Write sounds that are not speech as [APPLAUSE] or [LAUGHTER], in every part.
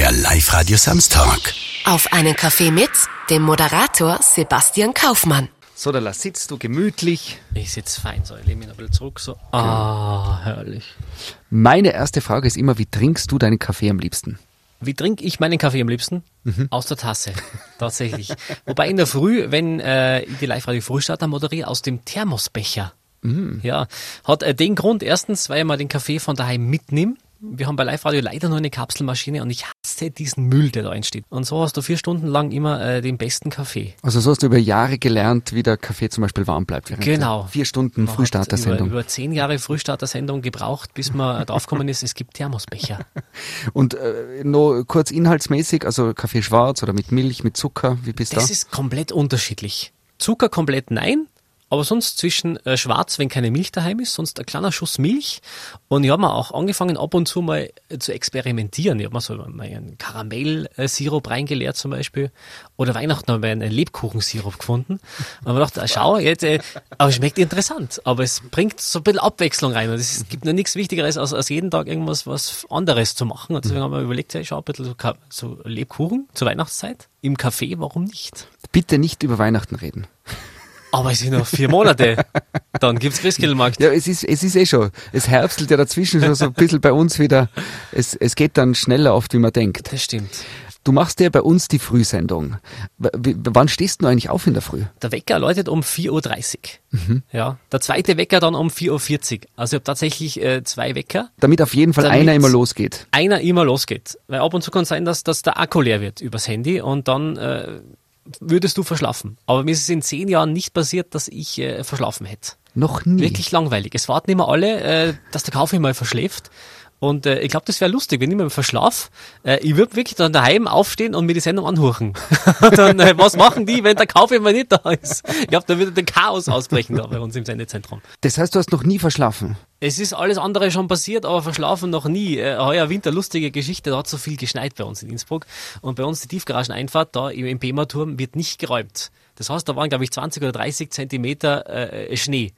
Der Live-Radio Samstag. Auf einen Kaffee mit dem Moderator Sebastian Kaufmann. So, da sitzt du gemütlich. Ich sitze fein, so, ich lehne mich noch ein bisschen zurück, so. Ah, herrlich. Meine erste Frage ist immer, wie trinkst du deinen Kaffee am liebsten? Wie trinke ich meinen Kaffee am liebsten? Aus der Tasse, [LAUGHS] tatsächlich. Wobei in der Früh, wenn äh, ich die Live-Radio Frühstarter moderiere, aus dem Thermosbecher. Ja, hat äh, den Grund, erstens, weil ich mal den Kaffee von daheim mitnehme. Wir haben bei Live-Radio leider nur eine Kapselmaschine und ich hasse diesen Müll, der da entsteht. Und so hast du vier Stunden lang immer äh, den besten Kaffee. Also so hast du über Jahre gelernt, wie der Kaffee zum Beispiel warm bleibt. Genau. Vier Stunden Man Frühstarter-Sendung. Über, über zehn Jahre Frühstarter-Sendung gebraucht, bis man [LAUGHS] draufgekommen ist, es gibt Thermosbecher. Und äh, nur kurz inhaltsmäßig, also Kaffee schwarz oder mit Milch, mit Zucker, wie bist du Das da? ist komplett unterschiedlich. Zucker komplett nein, aber sonst zwischen äh, schwarz, wenn keine Milch daheim ist, sonst ein kleiner Schuss Milch. Und ich habe mir auch angefangen, ab und zu mal äh, zu experimentieren. Ich habe mir so mal einen Karamellsirup reingeleert zum Beispiel. Oder Weihnachten habe ich einen Lebkuchensirup gefunden. Und mir gedacht, ah, schau, jetzt, äh, aber schmeckt interessant. Aber es bringt so ein bisschen Abwechslung rein. Und es gibt noch nichts Wichtigeres, als, als jeden Tag irgendwas was anderes zu machen. Und deswegen haben wir überlegt, ja, ich schau ein bisschen so Lebkuchen zur Weihnachtszeit. Im Café, warum nicht? Bitte nicht über Weihnachten reden. Aber es sind noch vier Monate. Dann gibt's Christkindlmarkt. Ja, es ist, es ist eh schon. Es herbstelt ja dazwischen schon so ein bisschen bei uns wieder. Es, es geht dann schneller oft, wie man denkt. Das stimmt. Du machst ja bei uns die Frühsendung. W wann stehst du eigentlich auf in der Früh? Der Wecker läutet um 4.30 Uhr. Ja. Der zweite Wecker dann um 4.40 Uhr. Also ich habe tatsächlich äh, zwei Wecker. Damit auf jeden Fall einer immer losgeht. Einer immer losgeht. Weil ab und zu kann sein, dass, dass der Akku leer wird übers Handy und dann äh, würdest du verschlafen. Aber mir ist es in zehn Jahren nicht passiert, dass ich äh, verschlafen hätte. Noch nie. Wirklich langweilig. Es warten immer alle, äh, dass der Kaffee mal verschläft. Und äh, ich glaube, das wäre lustig, wenn ich mal verschlaf. Äh, ich würde wirklich dann daheim aufstehen und mir die Sendung anhören. [LAUGHS] dann, äh, was machen die, wenn der Kaffee mal nicht da ist? Ich glaube, da würde der Chaos ausbrechen da bei uns im Sendezentrum. Das heißt, du hast noch nie verschlafen. Es ist alles andere schon passiert, aber verschlafen noch nie. Äh, heuer Winter, lustige Geschichte, da hat so viel geschneit bei uns in Innsbruck. Und bei uns die Tiefgarageneinfahrt da im, im Pema-Turm wird nicht geräumt. Das heißt, da waren, glaube ich, 20 oder 30 Zentimeter äh, Schnee.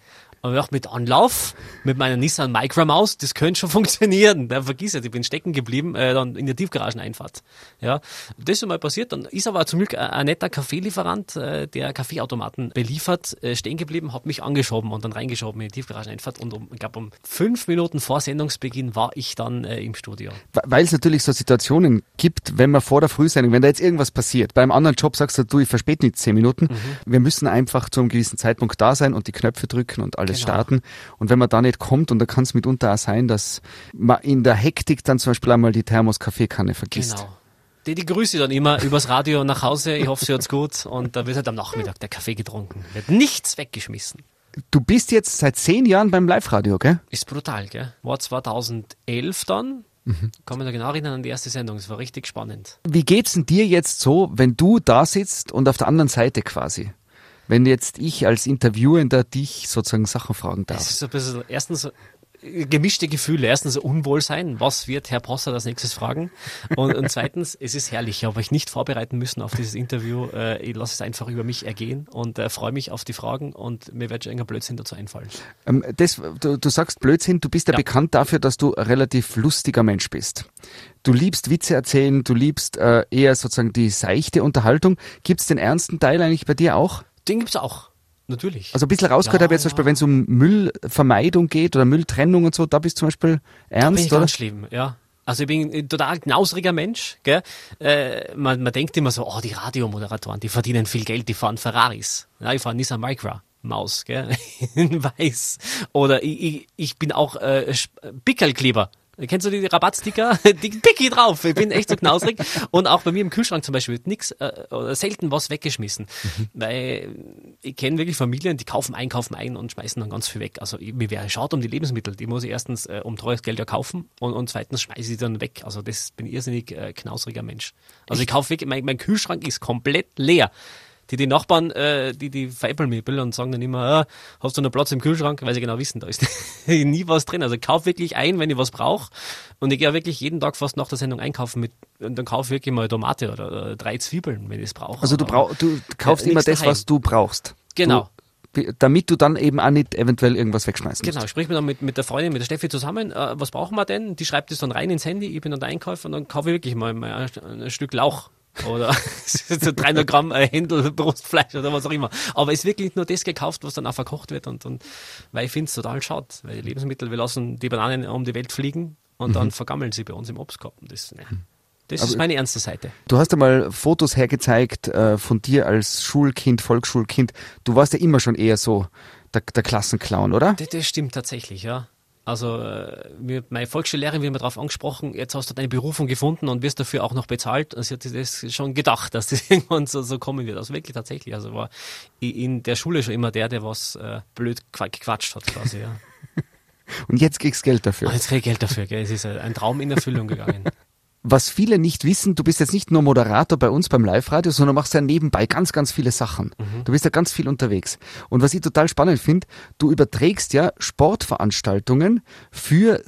Und ich dachte, mit Anlauf, mit meiner Nissan Micromaus, das könnte schon [LAUGHS] funktionieren. Da vergiss es, ich bin stecken geblieben, äh, dann in der Tiefgarageneinfahrt. Ja, das ist mal passiert. Dann ist aber zum Glück ein, netter Kaffeelieferant, äh, der Kaffeeautomaten beliefert, äh, stehen geblieben, hat mich angeschoben und dann reingeschoben in die Tiefgarageneinfahrt. Und um, ich glaube, um fünf Minuten vor Sendungsbeginn war ich dann äh, im Studio. Weil es natürlich so Situationen gibt, wenn man vor der Frühsendung, wenn da jetzt irgendwas passiert, beim anderen Job sagst du, du, ich verspäte nicht zehn Minuten. Wir müssen einfach zu einem gewissen Zeitpunkt da sein und die Knöpfe drücken und alles Genau. starten. Und wenn man da nicht kommt, und da kann es mitunter auch sein, dass man in der Hektik dann zum Beispiel einmal die Thermos-Kaffeekanne vergisst. Genau. Die, die grüße dann immer übers Radio nach Hause. Ich hoffe, sie hat's gut. Und da wird halt am Nachmittag der Kaffee getrunken. Wird nichts weggeschmissen. Du bist jetzt seit zehn Jahren beim Live-Radio, gell? Ist brutal, gell? War 2011 dann. Kann mich da genau erinnern an die erste Sendung. Es war richtig spannend. Wie geht's denn dir jetzt so, wenn du da sitzt und auf der anderen Seite quasi? Wenn jetzt ich als Interviewender dich sozusagen Sachen fragen Es darf. ist so ein bisschen, erstens äh, gemischte Gefühle. Erstens Unwohlsein. Was wird Herr Posser als nächstes fragen? Und, und zweitens, [LAUGHS] es ist herrlich. Ich habe euch nicht vorbereiten müssen auf dieses Interview. Äh, ich lasse es einfach über mich ergehen und äh, freue mich auf die Fragen und mir wird schon irgendein Blödsinn dazu einfallen. Ähm, das, du, du sagst Blödsinn, du bist ja, Ja. bekannt dafür, dass du ein relativ lustiger Mensch bist. Du liebst Witze erzählen, du liebst eher sozusagen die seichte Unterhaltung. Gibt's den ernsten Teil eigentlich bei dir auch? Den gibt's auch. Natürlich. Also ein bisschen rausgehört Ja, habe ich jetzt zum ja. Beispiel, wenn es um Müllvermeidung geht oder Mülltrennung und so, da bist du zum Beispiel bin ich ernst, oder? ganz schlimm, ja. Also ich bin ein total knausriger Mensch, gell? Äh, man, man denkt immer so, oh, die Radiomoderatoren, die verdienen viel Geld, die fahren Ferraris. Ja, ich fahre Nissan Micra. Maus, gell? [LAUGHS] In weiß. Oder ich, ich, ich bin auch äh, Pickelkleber. Kennst du die Rabattsticker? [LAUGHS] Die Picki drauf. Ich bin echt so knausrig. Und auch bei mir im Kühlschrank zum Beispiel wird nix, äh, oder selten was weggeschmissen. Weil ich kenne wirklich Familien, die kaufen ein, kaufen ein und schmeißen dann ganz viel weg. Also ich- mir wäre schaut um die Lebensmittel. Die muss ich erstens äh, um teures Geld ja kaufen und, und zweitens schmeiße ich sie dann weg. Also das bin ich irrsinnig äh, knausriger Mensch. Also ich kaufe wirklich, mein, mein Kühlschrank ist komplett leer. Die, die Nachbarn, äh, die, die veräppeln mich ein bisschen und sagen dann immer, ah, hast du noch Platz im Kühlschrank? Weil sie genau wissen, da ist [LAUGHS] nie was drin. Also ich kaufe wirklich ein, wenn ich was brauche. Und ich gehe wirklich jeden Tag fast nach der Sendung einkaufen mit, und dann kaufe ich wirklich mal Tomate oder, oder drei Zwiebeln, wenn ich es brauche. Also du, brauch, du kaufst Ja, immer nix das, daheim. was du brauchst. Genau. Be- Damit du dann eben auch nicht eventuell irgendwas wegschmeißen musst. Genau, sprich mir dann mit, mit der Freundin, mit der Steffi zusammen, äh, was brauchen wir denn? Die schreibt es dann rein ins Handy, ich bin dann der Einkäufer und dann kaufe ich wirklich mal, mal ein, ein Stück Lauch. Oder [LAUGHS] so 300 Gramm äh, Händel Brustfleisch oder was auch immer. Aber es ist wirklich nur das gekauft, was dann auch verkocht wird. Und, und weil ich finde es total schade, weil die Lebensmittel, wir lassen die Bananen um die Welt fliegen und dann vergammeln sie bei uns im Obstkorb. Das, ne, das ist meine ernste Seite. Du hast einmal Fotos hergezeigt äh, von dir als Schulkind, Volksschulkind. Du warst ja immer schon eher so der, der Klassenclown, oder? Das, das stimmt tatsächlich, ja. Also äh, meine Volksschullehrerin wird mir darauf angesprochen, jetzt hast du deine Berufung gefunden und wirst dafür auch noch bezahlt. Also sie hat sich das schon gedacht, dass das [LAUGHS] irgendwann so, so kommen wird. Also wirklich tatsächlich. Also war in der Schule schon immer der, der was äh, blöd qua- gequatscht hat quasi, ja. [LAUGHS] Und jetzt kriegst Geld dafür. Und jetzt krieg ich Geld dafür, gell. Es ist ein ein Traum in Erfüllung gegangen. [LAUGHS] Was viele nicht wissen, du bist jetzt nicht nur Moderator bei uns beim Live-Radio, sondern machst ja nebenbei ganz, ganz viele Sachen. Mhm. Du bist ja ganz viel unterwegs. Und was ich total spannend finde, du überträgst ja Sportveranstaltungen für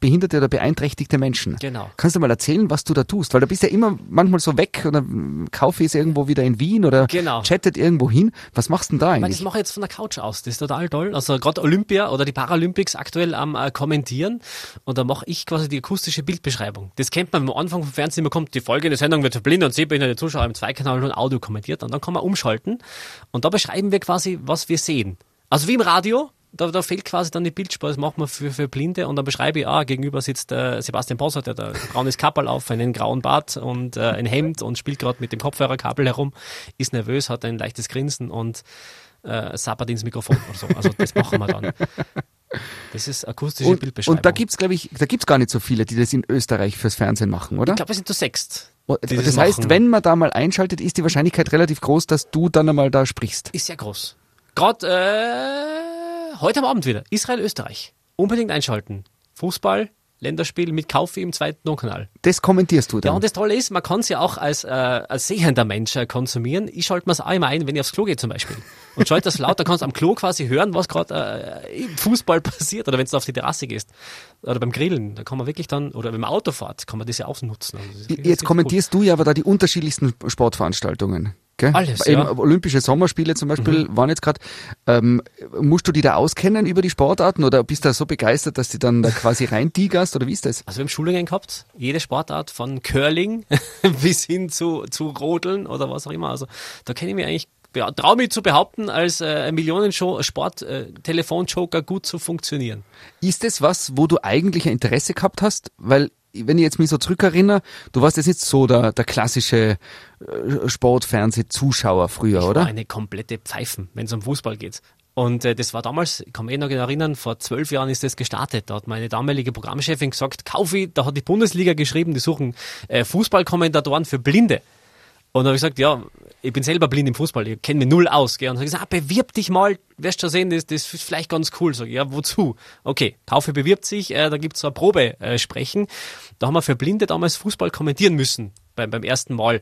sehbehinderte oder beeinträchtigte Menschen. Genau. Kannst du mal erzählen, was du da tust? Weil du bist ja immer manchmal so weg oder Kaufee ist irgendwo wieder in Wien oder Genau. chattet irgendwo hin. Was machst du denn da Ich meine, eigentlich? das mache ich jetzt von der Couch aus. Das ist total toll. Also gerade Olympia oder die Paralympics aktuell am äh, kommentieren und da mache ich quasi die akustische Bildbeschreibung. Das kennt man, man am Anfang vom Fernsehen immer kommt, die folgende Sendung wird für blinde und sehbehinderte Zuschauer im Zweikanal und Audio kommentiert und dann kann man umschalten und da beschreiben wir quasi, was wir sehen. Also wie im Radio, da, da fehlt quasi dann die Bildspur, das machen wir für, für Blinde und dann beschreibe ich, ah, gegenüber sitzt äh, Sebastian Bossert, der ein braunes Kappel auf, einen grauen Bart und äh, ein Hemd und spielt gerade mit dem Kopfhörerkabel herum, ist nervös, hat ein leichtes Grinsen und äh, sabbert ins Mikrofon oder so. Also das machen wir dann. Das ist akustische Und, Bildbeschreibung. und da gibt's, glaube ich, da gibt's gar nicht so viele, die das in Österreich fürs Fernsehen machen, oder? ich glaube, wir sind zu sechst. das das heißt, machen. wenn man da mal einschaltet, ist die Wahrscheinlichkeit relativ groß, dass du dann einmal da sprichst. Ist sehr groß. Gerade äh, heute am Abend wieder. Israel, Österreich. Unbedingt einschalten. Fußball, Länderspiel mit Kaufi im zweiten Tonkanal. Das kommentierst du Ja, dann. und das Tolle ist, man kann es ja auch als, äh, als sehender Mensch äh, konsumieren. Ich schalte mir es auch immer ein, wenn ich aufs Klo gehe zum Beispiel. Und schalte das laut, dann kannst du am Klo quasi hören, was gerade äh, im Fußball [LAUGHS] passiert. Oder wenn du auf die Terrasse gehst. Oder beim Grillen, da kann man wirklich dann, oder beim Auto fährt, kann man das ja ausnutzen. Also das Jetzt kommentierst du ja aber da die unterschiedlichsten Sportveranstaltungen. Gell? Alles, Eben ja. Mhm. Olympische Sommerspiele zum Beispiel waren jetzt gerade. Ähm, musst du die da auskennen über die Sportarten oder bist du da so begeistert, dass du dann da quasi reintigerst oder wie ist das? Also wir haben Schulungen gehabt, jede Sportart von Curling [LAUGHS] bis hin zu, zu Rodeln oder was auch immer. Also da kenne ich mich eigentlich, ja, traue mich zu behaupten, als äh, Millionen-Sport-Telefonjoker gut zu funktionieren. Ist es was, wo du eigentlich ein Interesse gehabt hast? Weil, wenn ich jetzt mich so zurückerinnere, du warst jetzt nicht so der, der klassische äh, Sportfernseh-Zuschauer früher, War oder? eine komplette Pfeifen, wenn es um Fußball geht. Und äh, das war damals, ich kann mich eh noch erinnern, vor zwölf Jahren ist das gestartet. Da hat meine damalige Programmchefin gesagt, Kaufi, da hat die Bundesliga geschrieben, die suchen äh, Fußballkommentatoren für Blinde. Und habe ich gesagt, ja, ich bin selber blind im Fußball, ich kenne mich null aus. Gell? Und habe ich gesagt, ah, bewirb dich mal, wirst schon sehen, das, das ist vielleicht ganz cool. Sag ich, ja, wozu? Okay, Kaufe bewirbt sich, äh, da gibt's so ein Probe äh, sprechen. Da haben wir für Blinde damals Fußball kommentieren müssen beim, beim ersten Mal.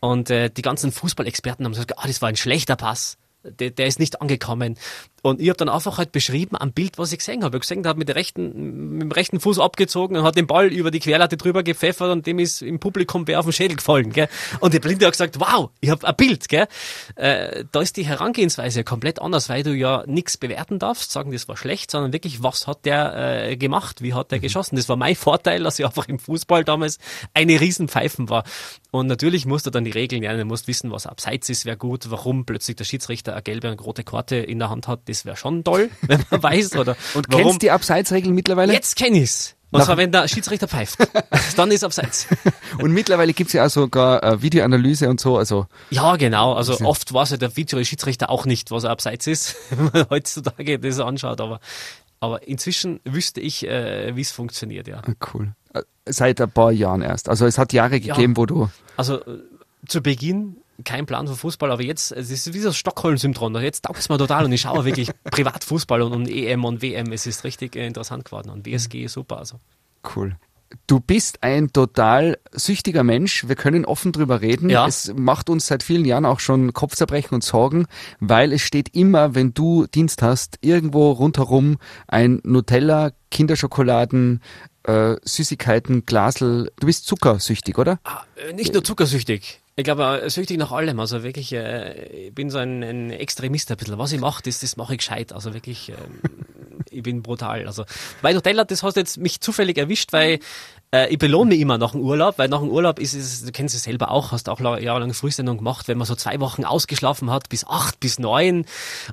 Und äh, die ganzen Fußballexperten haben gesagt, ah, das war ein schlechter Pass. Der, der ist nicht angekommen. Und ich habe dann einfach halt beschrieben am Bild, was ich gesehen habe. Ich gesehen, der hat mit, der rechten, mit dem rechten Fuß abgezogen und hat den Ball über die Querlatte drüber gepfeffert und dem ist im Publikum wer auf den Schädel gefallen. Gell? Und der Blinde hat gesagt, wow, ich habe ein Bild. Gell? Äh, da ist die Herangehensweise komplett anders, weil du ja nichts bewerten darfst, sagen, das war schlecht, sondern wirklich, was hat der äh, gemacht, wie hat der geschossen. Das war mein Vorteil, dass ich einfach im Fußball damals eine Riesenpfeifen war. Und natürlich musst du dann die Regeln lernen, du musst wissen, was abseits ist, wäre gut, warum plötzlich der Schiedsrichter eine gelbe und rote Karte in der Hand hat, das wäre schon toll, [LAUGHS] wenn man weiß. Oder Und warum. kennst die Abseitsregeln mittlerweile? Jetzt kenn ich's. Und Nach- zwar, wenn der Schiedsrichter pfeift. [LAUGHS] Dann ist abseits. [LAUGHS] Und mittlerweile gibt's ja auch sogar äh, Videoanalyse und so. Also Ja, genau. Also oft weiß ja der Video-Schiedsrichter auch nicht, was er abseits ist, wenn man heutzutage das anschaut. Aber, aber inzwischen wüsste ich, äh, wie es funktioniert, ja. ah, cool. Äh, Seit ein paar Jahren erst. Also es hat Jahre gegeben, wo du. Also äh, zu Beginn kein Plan von Fußball, aber jetzt, es ist wie so das Stockholm-Syndrom. Jetzt taugt es mir total und ich schaue wirklich [LAUGHS] privat Fußball und, und EM und WM. Es ist richtig äh, interessant geworden und WSG ist super. Also. Cool. Du bist ein total süchtiger Mensch. Wir können offen drüber reden. Ja. Es macht uns seit vielen Jahren auch schon Kopfzerbrechen und Sorgen, weil es steht immer, wenn du Dienst hast, irgendwo rundherum ein Nutella, Kinderschokoladen, äh, Süßigkeiten, Glasel. Du bist zuckersüchtig, oder? Ah, äh, nicht nur zuckersüchtig. Ich glaube, äh, süchtig nach allem. Also wirklich, äh, ich bin so ein, ein Extremist ein bisschen. Was ich mache, das, das mache ich gescheit. Also wirklich, ähm, [LAUGHS] ich bin brutal. Also bei Nutella, das hast jetzt mich zufällig erwischt, weil äh, ich belohne mich immer nach dem Urlaub, weil nach dem Urlaub ist es, du kennst es selber auch, hast auch jahrelang Frühsendung gemacht, wenn man so zwei Wochen ausgeschlafen hat, bis acht, bis neun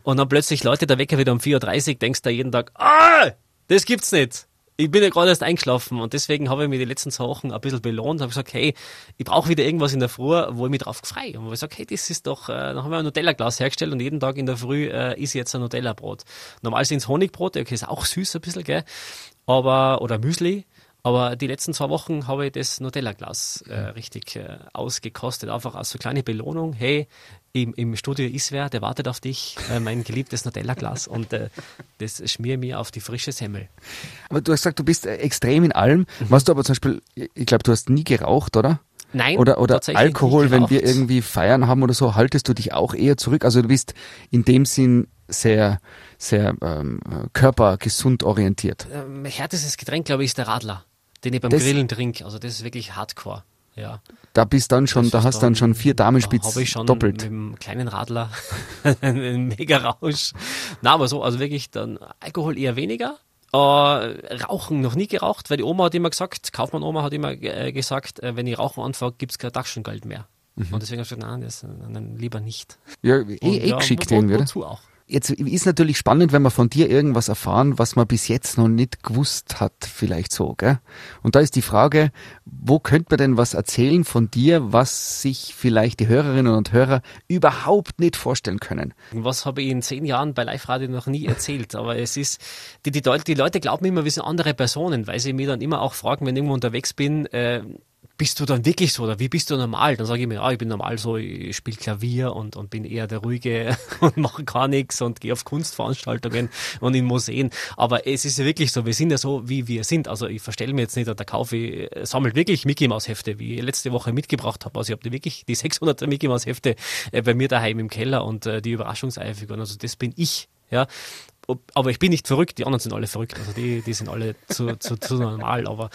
und dann plötzlich Leute der Wecker wieder um 4.30 Uhr, denkst du jeden Tag, ah, das gibt's nicht ich bin ja gerade erst eingeschlafen und deswegen habe ich mir die letzten zwei Wochen ein bisschen belohnt, habe gesagt, hey, ich brauche wieder irgendwas in der Früh, wo ich mich drauf freue. Und ich sage, hey, das ist doch, äh, dann haben wir ein Nutella-Glas hergestellt und jeden Tag in der Früh äh, ist jetzt ein Nutella-Brot. Normal sind es Honigbrot, okay, ist auch süß ein bisschen, gell, aber, oder Müsli, aber die letzten zwei Wochen habe ich das Nutella-Glas äh, richtig äh, ausgekostet, einfach als so kleine Belohnung. Hey, im, im Studio ist wer, der wartet auf dich, äh, mein geliebtes Nutella-Glas und äh, das schmier mir auf die frische Semmel. Aber du hast gesagt, du bist äh, extrem in allem. Mhm. Warst du aber zum Beispiel, ich glaube, du hast nie geraucht, oder? Nein. Oder, oder Alkohol, wenn wir irgendwie Feiern haben oder so, haltest du dich auch eher zurück? Also du bist in dem Sinn sehr, sehr ähm, körpergesund orientiert. Ähm, härtestes Getränk, glaube ich, ist der Radler den ich beim das, Grillen trinke. Also das ist wirklich Hardcore. Ja. Da bist dann schon, das da hast dann, dann schon vier Damenspitz habe ich schon doppelt. Mit dem kleinen Radler [LAUGHS] einen mega Rausch. Na, aber so, also wirklich dann Alkohol eher weniger. Äh, Rauchen noch nie geraucht, weil die Oma hat immer gesagt, Kaufmann-Oma hat immer äh, gesagt, äh, wenn ich Rauchen anfange, gibt es kein Taschengeld mehr. Mhm. Und deswegen habe ich gesagt, nein, das, nein, lieber nicht. Ja, eh, eh geschickt irgendwie, Wozu auch. Jetzt ist natürlich spannend, wenn wir von dir irgendwas erfahren, was man bis jetzt noch nicht gewusst hat, vielleicht so, gell? Und da ist die Frage, wo könnte man denn was erzählen von dir, was sich vielleicht die Hörerinnen und Hörer überhaupt nicht vorstellen können? Was habe ich in zehn Jahren bei Live-Radio noch nie erzählt? Aber es ist, die, die, die Leute glauben immer, wir sind andere Personen, weil sie mir dann immer auch fragen, wenn ich irgendwo unterwegs bin, äh, bist du dann wirklich so oder wie bist du normal? Dann sage ich mir, ja, ich bin normal so, ich spiele Klavier und, und bin eher der Ruhige [LAUGHS] und mache gar nichts und gehe auf Kunstveranstaltungen und in Museen. Aber es ist ja wirklich so, wir sind ja so, wie wir sind. Also ich verstelle mir jetzt nicht, der kaufe ich, sammelt wirklich Mickey Maus Hefte, wie ich letzte Woche mitgebracht habe. Also ich habe wirklich die 600 Mickey Maus Hefte äh, bei mir daheim im Keller und äh, die Überraschungseiferung. Also das bin ich. Ja, aber ich bin nicht verrückt, die anderen sind alle verrückt. Also die, die sind alle zu, zu, zu normal. Aber,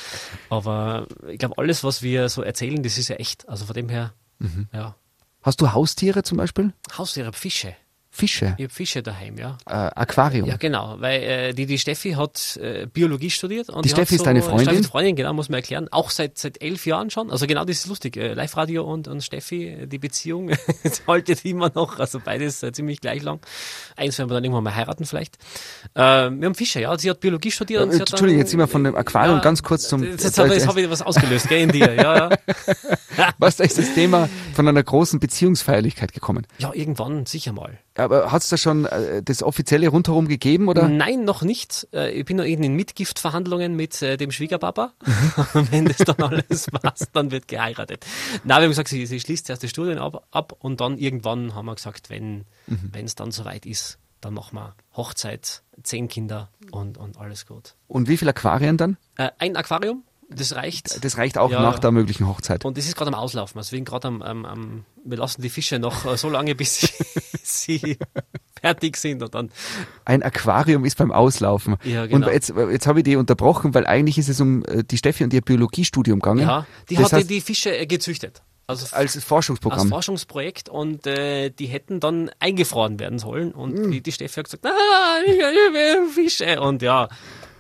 aber ich glaube, alles, was wir so erzählen, das ist ja echt. Also von dem her, mhm. ja. Hast du Haustiere zum Beispiel? Haustiere, Fische. Fische? Ich habe Fische daheim, ja. Äh, Aquarium? Ja, genau, weil äh, die, die Steffi hat äh, Biologie studiert. Und die, die Steffi ist so, deine Freundin? Steffi ist Freundin, genau, muss man erklären. Auch seit, seit elf Jahren schon. Also genau, das ist lustig. Äh, Live-Radio und, und Steffi, die Beziehung [LAUGHS] haltet immer noch, also beides äh, ziemlich gleich lang. Eins werden wir dann irgendwann mal heiraten vielleicht. Äh, wir haben Fische, ja. Sie hat Biologie studiert. und sie hat Entschuldigung, jetzt sind wir von dem Aquarium ja, ganz kurz zum... Jetzt, jetzt habe hab ich was ausgelöst, gell, in dir. Ja, ja. [LAUGHS] Was ist das Thema von einer großen Beziehungsfeierlichkeit gekommen? Ja, irgendwann sicher mal. Aber hat es da schon äh, das Offizielle rundherum gegeben, oder? Nein, noch nicht. Äh, ich bin noch in Mitgiftverhandlungen mit äh, dem Schwiegerpapa. [LAUGHS] Wenn das dann alles passt, dann wird geheiratet. Na, wir haben gesagt, sie, sie schließt erst die Studien ab, ab und dann irgendwann haben wir gesagt, wenn mhm. es dann soweit ist, dann machen wir Hochzeit, zehn Kinder und, und alles gut. Und wie viele Aquarien dann? Äh, ein Aquarium das reicht. Das reicht auch ja, nach der möglichen Hochzeit. Und das ist gerade am Auslaufen. Also wir, gerade am, am, am, wir lassen die Fische noch äh, so lange, bis sie, [LAUGHS] [LAUGHS] fertig sind und dann. Ein Aquarium ist beim Auslaufen. Ja, genau. Und jetzt, jetzt habe ich die unterbrochen, weil eigentlich ist es um äh, die Steffi und ihr Biologiestudium gegangen. Ja, die das hat die Fische äh, gezüchtet. Also als Forschungsprogramm. Als Forschungsprojekt und äh, die hätten dann eingefroren werden sollen. Und mm. die, die Steffi hat gesagt, ah, ich, ich will Fische. Und ja,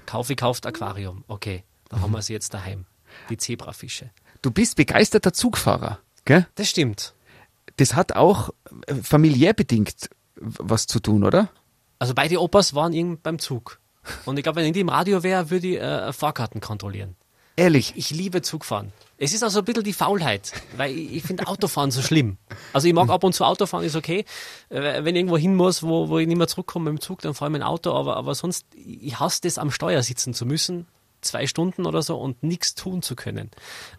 Kaufi kauft Aquarium. Okay. Da haben wir sie jetzt daheim. Die Zebrafische. Du bist begeisterter Zugfahrer, gell? Das stimmt. Das hat auch äh, familiär bedingt was zu tun, oder? Also beide Opas waren irgendwie beim Zug. Und ich glaube, wenn ich im Radio wäre, würde ich äh, Fahrkarten kontrollieren. Ehrlich? Ich, liebe Zugfahren. Es ist also ein bisschen die Faulheit, weil ich, ich finde Autofahren so schlimm. Also ich mag mhm. ab und zu Autofahren, ist okay. Äh, wenn ich irgendwo hin muss, wo, wo ich nicht mehr zurückkomme mit dem Zug, dann fahre ich mein Auto, aber, aber sonst, ich hasse das, am Steuer sitzen zu müssen zwei Stunden oder so und nichts tun zu können.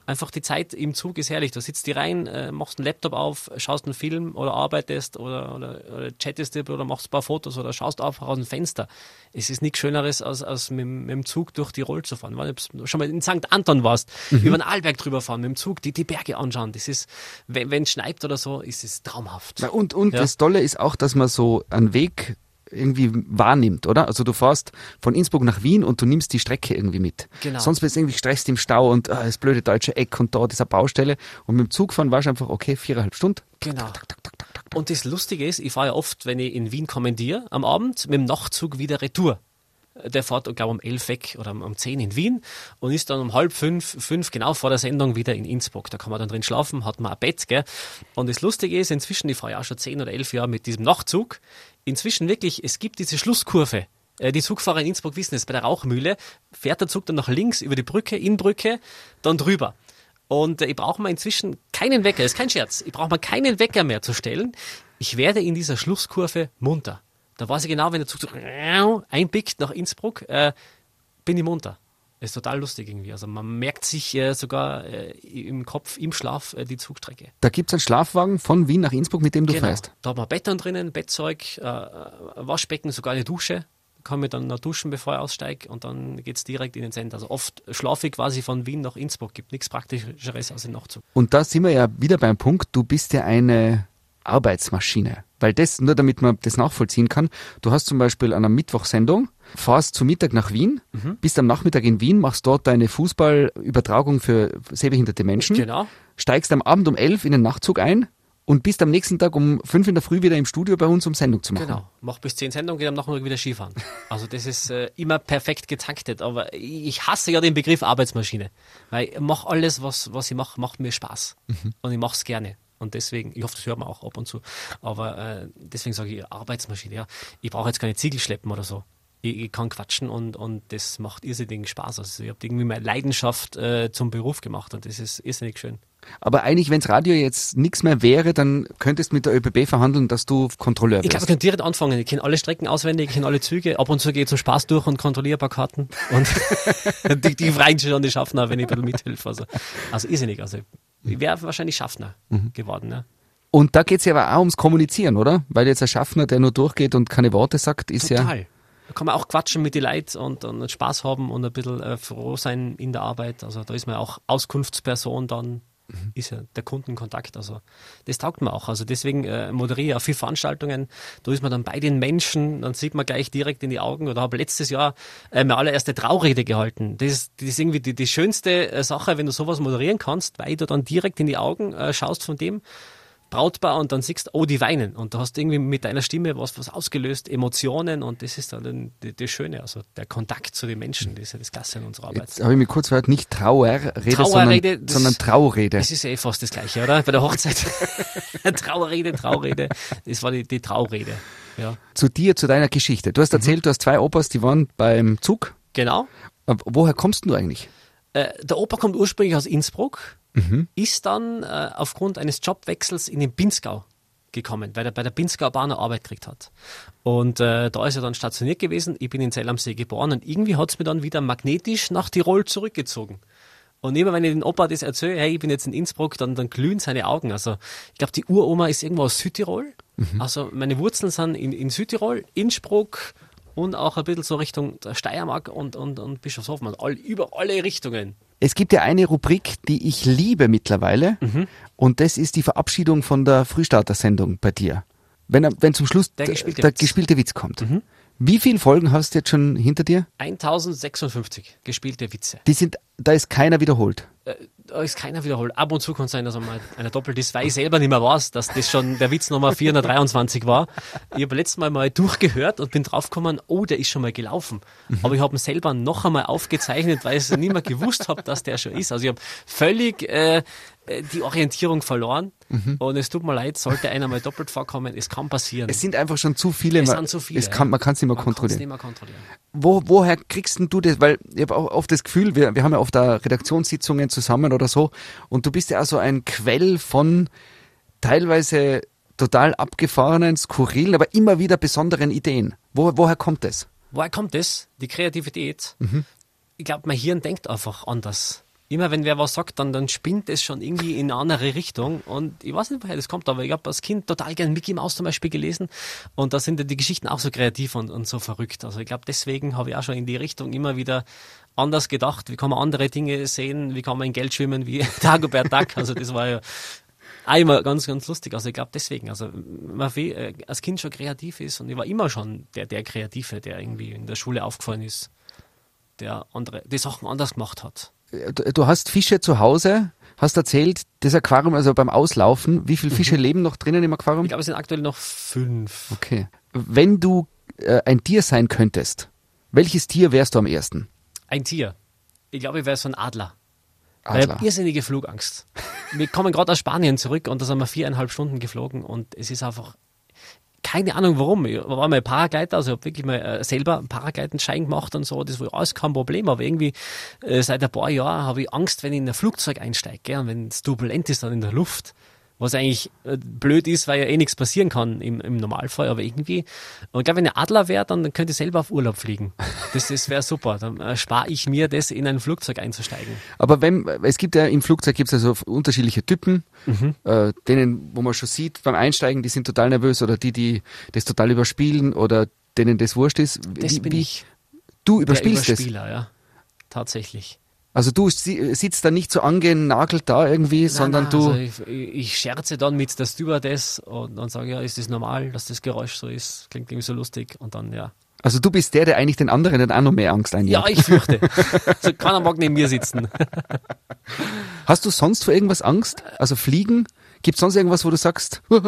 Einfach die Zeit im Zug ist herrlich. Da sitzt die rein, äh, machst einen Laptop auf, schaust einen Film oder arbeitest oder, oder, oder chattest oder machst ein paar Fotos oder schaust einfach aus dem Fenster. Es ist nichts Schöneres, als, als mit, mit dem Zug durch Tirol zu fahren. Weil du schon mal in St. Anton warst, mhm. über den Arlberg drüber fahren, mit dem Zug, die, die Berge anschauen. Das ist, wenn es schneit oder so, ist es traumhaft. Ja, und und ja. das Tolle ist auch, dass man so einen Weg irgendwie wahrnimmt, oder? Also du fährst von Innsbruck nach Wien und du nimmst die Strecke irgendwie mit. Genau. Sonst bist du irgendwie gestresst im Stau und ah, das blöde deutsche Eck und da dieser Baustelle. Und mit dem Zug fahren warst du einfach, okay, viereinhalb Stunden. Genau. Und das Lustige ist, ich fahre ja oft, wenn ich in Wien kommandiere, am Abend mit dem Nachtzug wieder Retour. Der fährt, glaube ich, um elf weg oder um zehn in Wien und ist dann um halb fünf, fünf genau vor der Sendung wieder in Innsbruck. Da kann man dann drin schlafen, hat man ein Bett, gell. Und das Lustige ist, inzwischen, ich fahre ja auch schon zehn oder elf Jahre mit diesem Nachtzug, inzwischen wirklich, es gibt diese Schlusskurve. Äh, Die Zugfahrer in Innsbruck wissen es, bei der Rauchmühle fährt der Zug dann nach links über die Brücke, Innbrücke, dann drüber. Und äh, ich brauche mir inzwischen keinen Wecker, ist kein Scherz, ich brauche mir keinen Wecker mehr zu stellen. Ich werde in dieser Schlusskurve munter. Da weiß ich genau, wenn der Zug so einpickt nach Innsbruck, äh, bin ich munter. Das ist total lustig irgendwie. Also man merkt sich äh, sogar äh, im Kopf, im Schlaf äh, die Zugstrecke. Da gibt's einen Schlafwagen von Wien nach Innsbruck, mit dem du fährst. Da hat man Bett dann drinnen, Bettzeug, äh, Waschbecken, sogar eine Dusche. Kann mir dann noch duschen, bevor ich aussteige und dann geht's direkt in den Sender. Also oft schlafe ich quasi von Wien nach Innsbruck. Gibt nichts Praktischeres als den Nachtzug. Und da sind wir ja wieder beim Punkt, du bist ja eine Arbeitsmaschine. Weil das, nur damit man das nachvollziehen kann, du hast zum Beispiel an einer Mittwochsendung, fahrst zu Mittag nach Wien, Mhm. bist am Nachmittag in Wien, machst dort deine Fußballübertragung für sehbehinderte Menschen, Genau. steigst am Abend um elf in den Nachtzug ein und bist am nächsten Tag um fünf in der Früh wieder im Studio bei uns, um Sendung zu machen. Genau. Mach bis zehn Sendungen, geht am Nachmittag wieder Skifahren. Also das ist äh, immer perfekt getaktet. Aber ich hasse ja den Begriff Arbeitsmaschine. Weil ich mach alles, was, was ich mache, macht mir Spaß. Und ich mache es gerne. Und deswegen, ich hoffe, das hört man auch ab und zu. Aber äh, deswegen sage ich Arbeitsmaschine. Ja. Ich brauche jetzt keine Ziegel schleppen oder so. Ich, ich kann quatschen und, und das macht irrsinnig Spaß. Also ich habe irgendwie meine Leidenschaft äh, zum Beruf gemacht und das ist irrsinnig schön. Aber eigentlich, wenns Radio jetzt nichts mehr wäre, dann könntest mit der ÖBB verhandeln, dass du Kontrolleur Ich glaube, ich kann direkt anfangen. Ich kenne alle Strecken auswendig, ich kenne alle Züge. Ab und zu gehe ich zum Spaß durch und kontrolliere ein paar Karten. Und [LAUGHS] [LAUGHS] die, die freuen sich schon die Schaffner, wenn ich ein bisschen mithilfe. Also, also irrsinnig. Also wäre wahrscheinlich Schaffner geworden. Ne? Und da geht's ja aber auch ums Kommunizieren, oder? Weil jetzt ein Schaffner, der nur durchgeht und keine Worte sagt, ist ja... Total. Da kann man auch quatschen mit den Leuten und, und Spaß haben und ein bisschen äh, froh sein in der Arbeit. Also da ist man auch Auskunftsperson dann. Ist ja der Kundenkontakt, also das taugt mir auch. Also deswegen äh, moderiere ich auch viele Veranstaltungen. Da ist man dann bei den Menschen, dann sieht man gleich direkt in die Augen. Oder habe letztes Jahr äh, meine allererste Traurede gehalten. Das ist, das ist irgendwie die, die schönste äh, Sache, wenn du sowas moderieren kannst, weil du dann direkt in die Augen äh, schaust von dem Brautpaar und dann siehst, oh, die weinen. Und du hast irgendwie mit deiner Stimme was, was ausgelöst, Emotionen und das ist dann das, Schöne, also der Kontakt zu den Menschen, das ist ja das Klasse in unserer Arbeit. Jetzt habe ich mich kurz gehört, nicht Trauerrede, Trauerrede, sondern, das- sondern Traurede. Das ist eh fast das Gleiche, oder? Bei der Hochzeit. [LAUGHS] Trauerrede, Traurede. Das war die, die Traurede. Ja. Zu dir, zu deiner Geschichte. Du hast erzählt, du hast zwei Opas, die waren beim Zug. Genau. Woher kommst du eigentlich? Äh, der Opa kommt ursprünglich aus Innsbruck, ist dann äh, aufgrund eines Jobwechsels in den Pinzgau gekommen, weil er bei der Pinzgau Bahn eine Arbeit gekriegt hat. Und äh, da ist er dann stationiert gewesen. Ich bin in Zell am See geboren und irgendwie hat es mir dann wieder magnetisch nach Tirol zurückgezogen. Und immer wenn ich den Opa das erzähle, hey, ich bin jetzt in Innsbruck, dann, dann glühen seine Augen. Also ich glaube, die Uroma ist irgendwo aus Südtirol. Also meine Wurzeln sind in, in Südtirol, Innsbruck und auch ein bisschen so Richtung Steiermark und, und, und Bischofshofen. Also all, über alle Richtungen. Es gibt ja eine Rubrik, die ich liebe mittlerweile. Mhm. Und das ist die Verabschiedung von der Frühstarter-Sendung bei dir. Wenn, wenn zum Schluss Der gespielte der Witz. Mhm. gespielte Witz kommt. Wie viele Folgen hast du jetzt schon hinter dir? 1056 gespielte Witze. Die sind, da ist keiner wiederholt. Äh, da ist keiner wiederholt. Ab und zu kann es sein, dass einmal einer doppelt ist, weil ich selber nicht mehr weiß, dass das schon der Witz Nummer 423 war. Ich habe letztes Mal mal durchgehört und bin draufgekommen, oh, der ist schon mal gelaufen. Aber ich habe ihn selber noch einmal aufgezeichnet, weil ich es nicht mehr gewusst habe, dass der schon ist. Also ich habe völlig äh, die Orientierung verloren. Und es tut mir leid, sollte einer mal doppelt vorkommen, es kann passieren. Es sind einfach schon zu viele. Es man, sind zu viele, Es kann, man kann es nicht mehr Man kontrollieren. nicht mehr kontrollieren. Wo, woher kriegst denn du das? Weil ich habe auch oft das Gefühl, wir, wir haben ja oft da Redaktionssitzungen zusammen oder so und du bist ja auch so ein Quell von teilweise total abgefahrenen, skurrilen, aber immer wieder besonderen Ideen. Wo, woher kommt das? Woher kommt das? Die Kreativität? Ich glaube, mein Hirn denkt einfach anders. Immer wenn wer was sagt, dann, dann spinnt es schon irgendwie in eine andere Richtung. Und ich weiß nicht, woher das kommt, aber ich habe als Kind total gern Mickey Mouse zum Beispiel gelesen. Und da sind ja die Geschichten auch so kreativ und, und so verrückt. Also ich glaube, deswegen habe ich auch schon in die Richtung immer wieder anders gedacht. Wie kann man andere Dinge sehen? Wie kann man in Geld schwimmen? Wie [LAUGHS] Dagobert Duck? Also das war ja Auch immer ganz, ganz lustig. Also ich glaube deswegen, also man äh, als Kind schon kreativ ist und ich war immer schon der, der Kreative, der irgendwie in der Schule aufgefallen ist, der andere, die Sachen anders gemacht hat. Du, du hast Fische zu Hause, hast erzählt, das Aquarium, also beim Auslaufen, wie viele Fische leben noch drinnen im Aquarium? Ich glaube, es sind aktuell noch fünf. Okay. Wenn du äh, ein Tier sein könntest, welches Tier wärst du am ersten? Ein Tier. Ich glaube, ich wäre so ein Adler. Weil ich Adler. habe irrsinnige Flugangst. Wir kommen gerade aus Spanien zurück und da sind wir viereinhalb Stunden geflogen und es ist einfach keine Ahnung warum. Ich war mal Paragleiter, also ich habe wirklich mal äh, selber einen Paragleitenschein gemacht und so. Das war alles kein Problem, aber irgendwie äh, seit ein paar Jahren habe ich Angst, wenn ich in ein Flugzeug einsteige gell, und wenn es turbulent ist dann in der Luft. Was eigentlich äh, blöd ist, weil ja eh nichts passieren kann im, im Normalfall, aber irgendwie. Und ich glaube, wenn ich Adler wäre, dann könnte ich selber auf Urlaub fliegen. Das, das wäre super. Dann äh, spare ich mir das, in ein Flugzeug einzusteigen. Aber wenn, es gibt ja im Flugzeug gibt's also unterschiedliche Typen, Mhm. äh, denen, wo man schon sieht beim Einsteigen, die sind total nervös oder die, die das total überspielen oder denen das wurscht ist. Das Wie- bin ich. Du Der überspielst es. Überspieler, ja. Tatsächlich. Also du si- sitzt da nicht so angenagelt da irgendwie, sondern nein, du. Also ich, ich scherze dann mit der Stewardess und dann sage ja, ist das normal, dass das Geräusch so ist? Klingt irgendwie so lustig. Und dann, ja. Also du bist der, der eigentlich den anderen dann auch noch mehr Angst einjagt. Ja, ich fürchte. also keiner mag neben mir sitzen. [LAUGHS] Hast du sonst vor irgendwas Angst? Also Fliegen? Gibt sonst irgendwas, wo du sagst, [LAUGHS] Oh,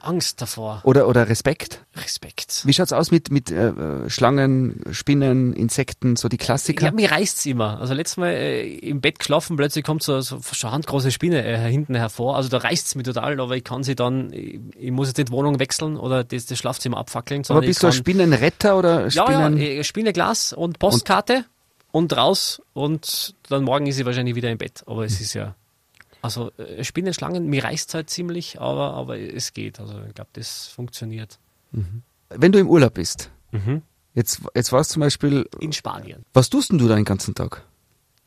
Angst davor. oder, oder Respekt? Respekt. Wie schaut's aus mit, mit äh, äh, Schlangen, Spinnen, Insekten, so die Klassiker? Ja, mir reißt's immer. Also letztes Mal äh, im Bett geschlafen, plötzlich kommt so, so schon handgroße Spinne äh, hinten hervor. Also da reißt's mir total, aber ich kann sie dann, ich, ich muss jetzt nicht Wohnung wechseln oder das, das Schlafzimmer abfackeln. Aber bist ich du ein kann- Spinnenretter oder Ja, Spinnen? ja, äh, Spinneglas und Postkarte und, raus und dann morgen ist sie wahrscheinlich wieder im Bett. Aber es ist ja, also äh, Spinnenschlangen, mir reißt halt ziemlich, aber, aber es geht. Also ich glaube, das funktioniert. Wenn du im Urlaub bist, Mhm. jetzt, jetzt warst zum Beispiel, In Spanien. was tust denn du da den ganzen Tag?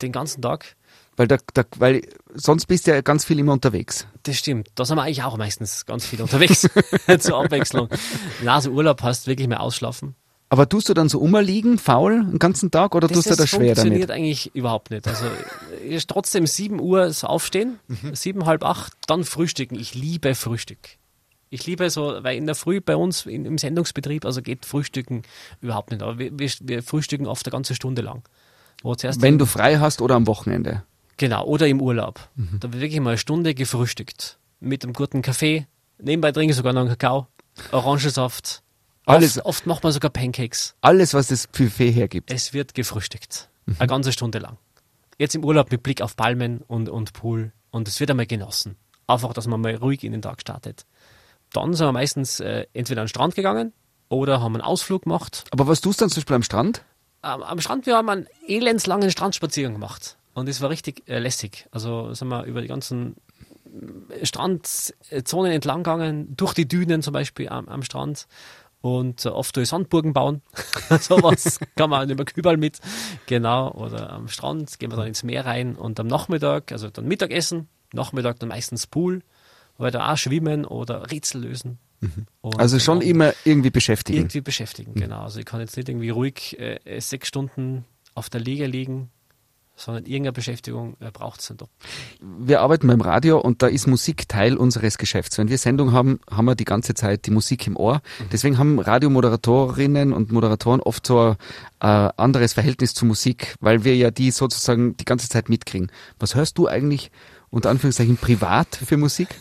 Den ganzen Tag. Weil, da, da, weil sonst bist du ja ganz viel immer unterwegs. Das stimmt. Da sind wir eigentlich auch meistens ganz viel unterwegs [LAUGHS] zur Abwechslung. Na, also Urlaub heißt wirklich mehr ausschlafen. Aber tust du dann so umliegen, faul, den ganzen Tag, oder tust du das schwer funktioniert damit? eigentlich überhaupt nicht. Also ist trotzdem 7 Uhr so aufstehen, Mhm. sieben, halb acht, dann frühstücken. Ich liebe Frühstück. Ich liebe so, weil in der Früh bei uns in, im Sendungsbetrieb, also geht Frühstücken überhaupt nicht. Aber wir, wir, wir frühstücken oft eine ganze Stunde lang. Wenn du frei hast oder am Wochenende. Genau, oder im Urlaub. Mhm. Da wird wirklich mal eine Stunde gefrühstückt. Mit einem guten Kaffee. Nebenbei trinke ich sogar noch einen Kakao. Orangensaft. Alles- Oft, oft macht man sogar Pancakes. Alles, was das Buffet hergibt. Es wird gefrühstückt. Mhm. Eine ganze Stunde lang. Jetzt im Urlaub mit Blick auf Palmen und, und Pool. Und es wird einmal genossen. Einfach, dass man mal ruhig in den Tag startet. Dann sind wir meistens äh, entweder an den Strand gegangen oder haben einen Ausflug gemacht. Aber was tust du dann zum Beispiel am Strand? Am, am Strand, wir haben einen elendslangen Strandspaziergang gemacht. Und es war richtig äh, lässig. Also sind wir über die ganzen äh, Strandzonen entlang gegangen, durch die Dünen zum Beispiel am, am Strand. Und äh, oft durch Sandburgen bauen. [LAUGHS] Sowas kann man immer überall mit. Genau. Oder am Strand gehen wir dann ins Meer rein und am Nachmittag, also dann Mittagessen, Nachmittag dann meistens Pool, weil da auch schwimmen oder Rätsel lösen. Und Also schon immer irgendwie beschäftigen. irgendwie beschäftigen, genau. Also ich kann jetzt nicht irgendwie ruhig äh, äh, sechs Stunden auf der Liege liegen, sondern irgendeine Beschäftigung braucht es dann doch. wir arbeiten beim Radio und da ist Musik Teil unseres Geschäfts. Wenn wir Sendung haben, haben wir die ganze Zeit die Musik im Ohr. Deswegen haben Radiomoderatorinnen und Moderatoren oft so ein äh, anderes Verhältnis zu Musik, weil wir ja die sozusagen die ganze Zeit mitkriegen. Was hörst du eigentlich unter Anführungszeichen privat für Musik? [LAUGHS]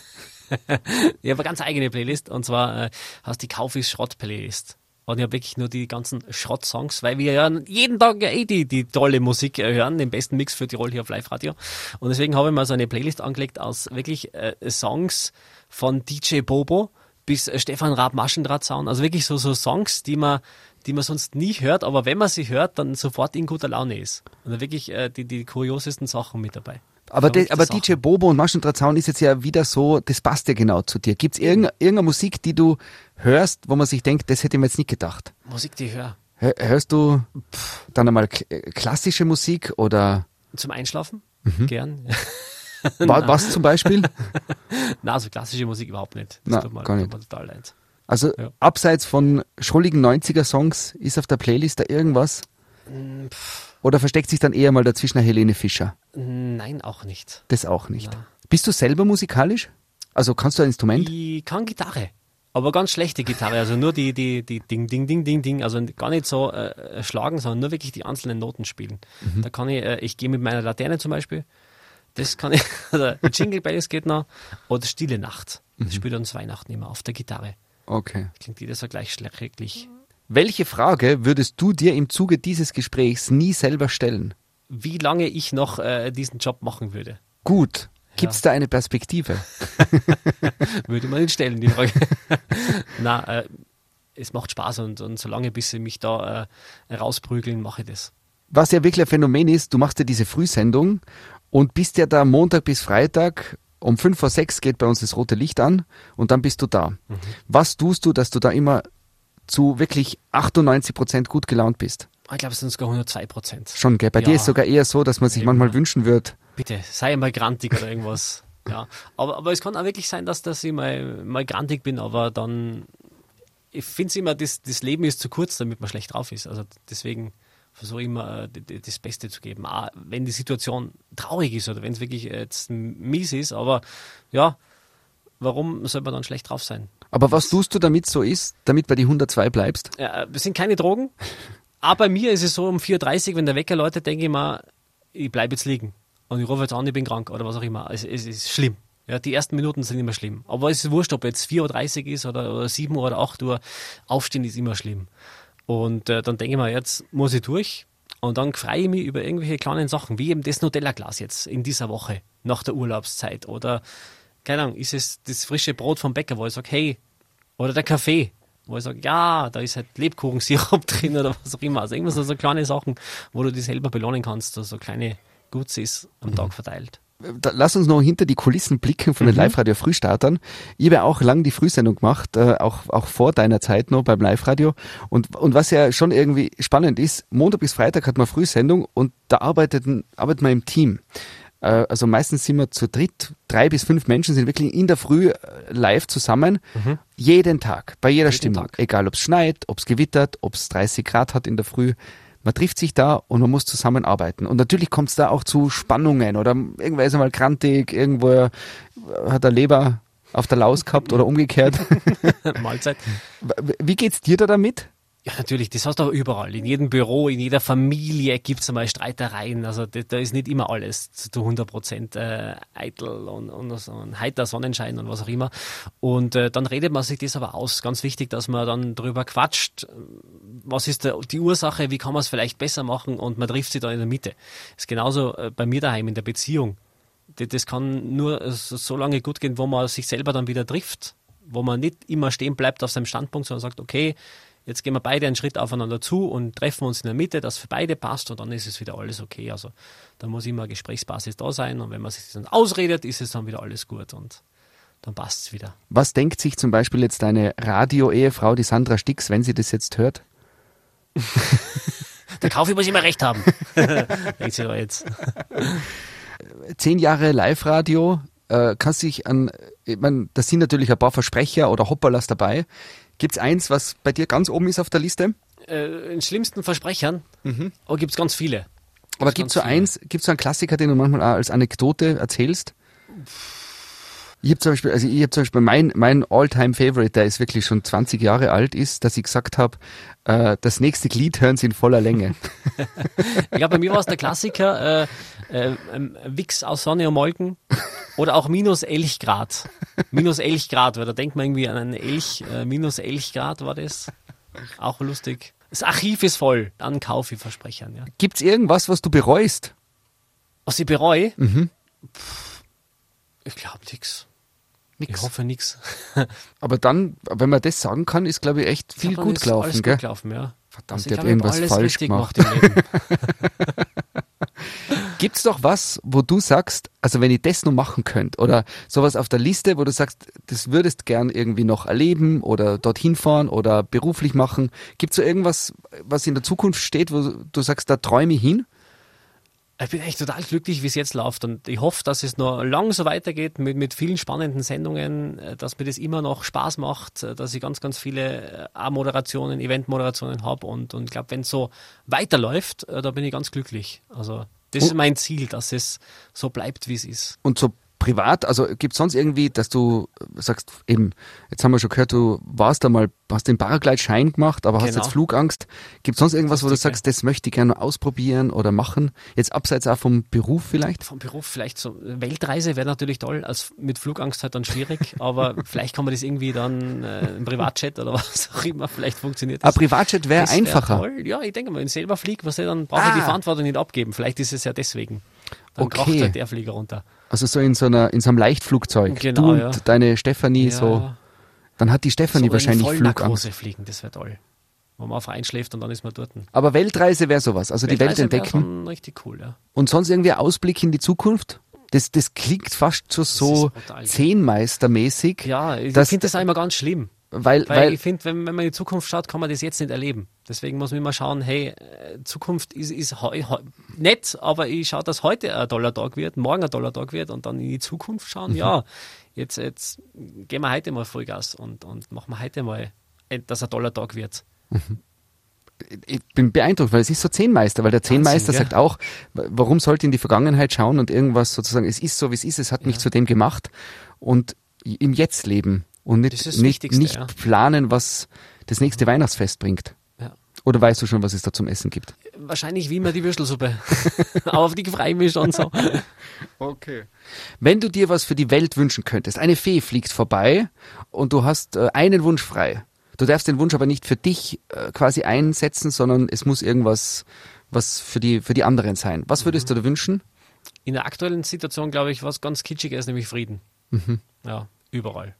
Ich habe eine ganz eigene Playlist und zwar äh, heißt die Kaufis Schrott Playlist. Ich habe wirklich nur die ganzen Schrott-Songs, weil wir ja jeden Tag ja eh die, die tolle Musik äh, hören, den besten Mix für Tirol hier auf Live-Radio. Und deswegen habe ich mal so eine Playlist angelegt aus wirklich äh, Songs von DJ Bobo bis äh, Stefan Raab Maschendrahtzaun. Also wirklich so, so Songs, die man, die man sonst nie hört, aber wenn man sie hört, dann sofort in guter Laune ist. Und da wirklich äh, die, die kuriosesten Sachen mit dabei. Aber, de, aber. DJ Bobo und Maschendrahtzaun ist jetzt ja wieder so, das passt ja genau zu dir. Gibt's irgendeine, irgendeine Musik, die du hörst, wo man sich denkt, das hätte ich mir jetzt nicht gedacht? Musik, die ich höre. Hör, hörst du pff, dann einmal klassische Musik oder Zum Einschlafen? Mhm. Gern. [LAUGHS] wa, was zum Beispiel? [LAUGHS] Na, also klassische Musik überhaupt nicht. Das Na, tut mir, gar nicht. Tut total leid. Also Ja. abseits von schrulligen 90er-Songs ist auf der Playlist da irgendwas? Oder versteckt sich dann eher mal dazwischen eine Helene Fischer? Nein, auch nicht. Das auch nicht. Na. Bist du selber musikalisch? Also kannst du ein Instrument? Ich kann Gitarre. Aber ganz schlechte Gitarre, also nur die, die, die Ding, Ding, Ding, Ding, Ding, also gar nicht so äh, schlagen, sondern nur wirklich die einzelnen Noten spielen. Mhm. Da kann ich, äh, ich gehe mit meiner Laterne zum Beispiel, das kann ich, [LAUGHS] oder Jingle Bells geht noch, oder Stille Nacht. Mhm. Das spielt uns Weihnachten immer auf der Gitarre. Okay. Klingt jedes Mal gleich schrecklich. Welche Frage würdest du dir im Zuge dieses Gesprächs nie selber stellen? Wie lange ich noch äh, diesen Job machen würde, Gut. Gibt's da eine Perspektive? [LAUGHS] würde man nicht stellen, die Frage. [LAUGHS] Na, äh, es macht Spaß und, und solange bis sie mich da äh, rausprügeln, mache ich das. Was ja wirklich ein Phänomen ist, du machst ja diese Frühsendung und bist ja da Montag bis Freitag um fünf vor sechs geht bei uns das rote Licht an und dann bist du da. Was tust du, dass du da immer zu wirklich 98 Prozent gut gelaunt bist? Ich glaube, es sind sogar 102 Prozent. Schon, gell? Bei dir Ja. ist sogar eher so, dass man sich Eben. manchmal wünschen wird. Bitte, sei mal grantig oder irgendwas. [LAUGHS] ja. Aber, aber es kann auch wirklich sein, dass, dass ich mal, mal grantig bin, aber dann, ich finde es immer, das, das Leben ist zu kurz, damit man schlecht drauf ist. Also deswegen versuche ich immer, äh, das Beste zu geben. Auch wenn die Situation traurig ist oder wenn es wirklich jetzt mies ist, aber ja, warum soll man dann schlecht drauf sein? Aber was tust du, damit so ist, damit bei die 102 bleibst? Ja, es sind keine Drogen. Aber bei mir ist es so um 4.30 Uhr, wenn der Wecker läutet, denke ich mir, ich bleibe jetzt liegen. Und ich rufe jetzt an, ich bin krank oder was auch immer. Es, es ist schlimm. Ja, die ersten Minuten sind immer schlimm. Aber es ist wurscht, ob jetzt 4.30 Uhr ist oder, oder 7 Uhr oder 8 Uhr. Aufstehen ist immer schlimm. Und äh, dann denke ich mir, jetzt muss ich durch. Und dann freue ich mich über irgendwelche kleinen Sachen, wie eben das Nutella-Glas jetzt in dieser Woche, nach der Urlaubszeit. Oder, keine Ahnung, ist es das frische Brot vom Bäcker, wo ich sage, hey, oder der Kaffee, wo ich sage, ja, da ist halt Lebkuchensirup [LAUGHS] drin oder was auch immer. Also irgendwas so, so kleine Sachen, wo du dich selber belohnen kannst, so, so kleine Gutzis am Tag verteilt. Da, lass uns noch hinter die Kulissen blicken Mhm. von den Live-Radio-Frühstartern. Ich habe ja auch lang die Frühsendung gemacht, äh, auch, auch vor deiner Zeit noch beim Live-Radio. Und, und was ja schon irgendwie spannend ist, Montag bis Freitag hat man Frühsendung und da arbeiteten, arbeitet man im Team. Äh, also meistens sind wir zu dritt, drei bis fünf Menschen sind wirklich in der Früh äh, live zusammen, jeden Tag, bei jeder Stimmung. Tag. Egal ob es schneit, ob es gewittert, ob es 30 Grad hat in der Früh. Man trifft sich da und man muss zusammenarbeiten. Und natürlich kommt es da auch zu Spannungen oder irgendwer ist einmal krantig, irgendwo hat er Leber auf der Laus gehabt oder umgekehrt. [LAUGHS] Mahlzeit. Wie geht's dir da damit? Ja, natürlich, das hast du aber überall. In jedem Büro, in jeder Familie gibt es einmal Streitereien. Also da, ist nicht immer alles zu zu 100 Prozent äh, eitel und, und, ein heiter Sonnenschein und was auch immer. Und äh, dann redet man sich das aber aus. Ganz wichtig, dass man dann drüber quatscht. Was ist der, die Ursache? Wie kann man es vielleicht besser machen? Und man trifft sich da in der Mitte. ist genauso äh, bei mir daheim in der Beziehung. Das, das kann nur so lange gut gehen, wo man sich selber dann wieder trifft. Wo man nicht immer stehen bleibt auf seinem Standpunkt, sondern sagt, okay, Jetzt gehen wir beide einen Schritt aufeinander zu und treffen uns in der Mitte, dass für beide passt und dann ist es wieder alles okay. Also da muss immer eine Gesprächsbasis da sein und wenn man sich das dann ausredet, ist es dann wieder alles gut und dann passt es wieder. Was denkt sich zum Beispiel jetzt deine Radio-Ehefrau, die Sandra Stix, wenn sie das jetzt hört? [LAUGHS] Der Kaufmann muss immer recht haben. [LAUGHS] Denkt sie da jetzt. Zehn Jahre Live-Radio, äh, kannst dich an, ich mein, da sind natürlich ein paar Versprecher oder Hopperlas dabei. Gibt's eins, was bei dir ganz oben ist auf der Liste? Äh, in schlimmsten Versprechern oh, gibt es ganz viele. Aber Gibt's gibt's so eins, gibt's so einen Klassiker, den du manchmal auch als Anekdote erzählst? Ich habe zum Beispiel, also ich habe zum Beispiel mein, mein All-Time-Favorite, der ist wirklich schon 20 Jahre alt, ist, dass ich gesagt habe, äh, das nächste Glied hören sie in voller Länge. [LAUGHS] Ich glaube, bei mir war es der Klassiker, äh, äh, ähm, Wix aus Sonne und Molken oder auch minus Elch Grad. Minus Elch Grad, weil da denkt man irgendwie an einen Elch, äh, minus Elch Grad war das. Auch lustig. Das Archiv ist voll, dann kaufe ich Versprechern. Ja. Gibt's irgendwas, was du bereust? Was ich bereue? Mhm. Pff, Ich glaube nix. Ich hoffe nix. [LAUGHS] Aber dann, wenn man das sagen kann, ist, glaube ich, echt viel Dann gut gelaufen, alles gell? gut gelaufen, ja. Verdammt, Also ich ich hab glaube, ich hab irgendwas alles falsch richtig gemacht. im Leben. [LAUGHS] [LAUGHS] Gibt's doch was, wo du sagst, also wenn ich das noch machen könnte oder sowas auf der Liste, wo du sagst, das würdest gern irgendwie noch erleben oder dorthin fahren oder beruflich machen. Gibt's so irgendwas, was in der Zukunft steht, wo du sagst, da träume ich hin? Ich bin echt total glücklich, wie es jetzt läuft und ich hoffe, dass es noch lang so weitergeht mit, mit vielen spannenden Sendungen, äh, dass mir das immer noch Spaß macht, äh, dass ich ganz, ganz viele äh, auch Moderationen, Eventmoderationen habe und, und ich glaube, wenn es so weiterläuft, da bin ich ganz glücklich. Also das ist mein Ziel, dass es so bleibt, wie es ist. Und so privat, also gibt sonst irgendwie, dass du sagst, eben, jetzt haben wir schon gehört, du warst da mal, hast den Paraglide-Schein gemacht, aber hast Genau. jetzt Flugangst. Gibt sonst irgendwas, wo du sagst, das möchte ich gerne ausprobieren oder machen? Jetzt abseits auch vom Beruf vielleicht? Vom Beruf vielleicht so, Weltreise wäre natürlich toll, als mit Flugangst halt dann schwierig, [LAUGHS] aber vielleicht kann man das irgendwie dann äh, im Privatchat oder [LAUGHS] was auch immer, vielleicht funktioniert Ein das. Privatjet wäre Das wär einfacher. Toll. Ja, ich denke mal, wenn ich selber fliege, was ich, dann brauche ich die Ah. Verantwortung nicht abgeben. Vielleicht ist es ja deswegen. Dann Okay. kracht halt der Flieger runter. Also so in so einer, in so einem Leichtflugzeug. Genau, du und ja. deine Stefanie Ja. so. Dann hat die Stefanie so wahrscheinlich in Flugangst. Fliegen, das wäre toll. Wo man einfach einschläft und dann ist man dort. Aber Weltreise wäre sowas. Also die Welt Weltreise entdecken. richtig cool, ja. Und sonst irgendwie Ausblick in die Zukunft? Das, das klingt fast schon so. Zehnmeistermäßig. Ja, ich finde das immer ganz schlimm. Weil, Weil, weil, ich finde, wenn, wenn man in die Zukunft schaut, kann man das jetzt nicht erleben. Deswegen muss man immer schauen, hey, äh, Zukunft ist, ist heu, heu, nett, aber ich schaue, dass heute ein toller Tag wird, morgen ein toller Tag wird und dann in die Zukunft Mhm. schauen, ja, jetzt, jetzt gehen wir heute mal Vollgas und, und machen wir heute mal, äh, dass ein toller Tag wird. ich bin beeindruckt, weil es ist so Zehnmeister, weil der Zehnmeister gell? sagt auch, warum sollte in die Vergangenheit schauen und irgendwas sozusagen, es ist so, wie es ist, es hat mich zu dem gemacht und im Jetzt leben und nicht, ist das nicht, nicht ja. planen, was das nächste Weihnachtsfest bringt. Ja. Oder weißt du schon, was es da zum Essen gibt? Wahrscheinlich wie immer die Würstelsuppe. aber [LAUGHS] auf die freue ich mich schon so. [LAUGHS] Okay. Wenn du dir was für die Welt wünschen könntest, eine Fee fliegt vorbei und du hast äh, einen Wunsch frei. Du darfst den Wunsch aber nicht für dich äh, quasi einsetzen, sondern es muss irgendwas was für die für die anderen sein. Was würdest du dir wünschen? In der aktuellen Situation, glaube ich, was ganz Kitschiges, nämlich Frieden. Mhm. Ja, überall.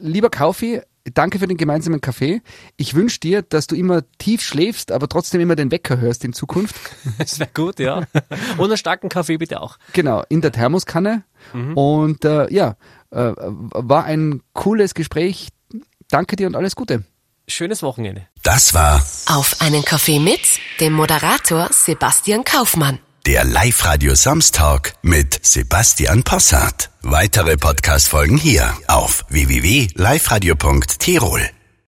Lieber Kaufi, danke für den gemeinsamen Kaffee. Ich wünsche dir, dass du immer tief schläfst, aber trotzdem immer den Wecker hörst in Zukunft. [LAUGHS] Das wäre gut, ja. [LAUGHS] Und einen starken Kaffee bitte auch. Genau, in der Thermoskanne. Und äh, ja, äh, war ein cooles Gespräch. Danke dir und alles Gute. Schönes Wochenende. Das war Auf einen Kaffee mit dem Moderator Sebastian Kaufmann. Der Live-Radio Samstag mit Sebastian Possart. Weitere Podcast-Folgen hier auf www.liveradio.tirol.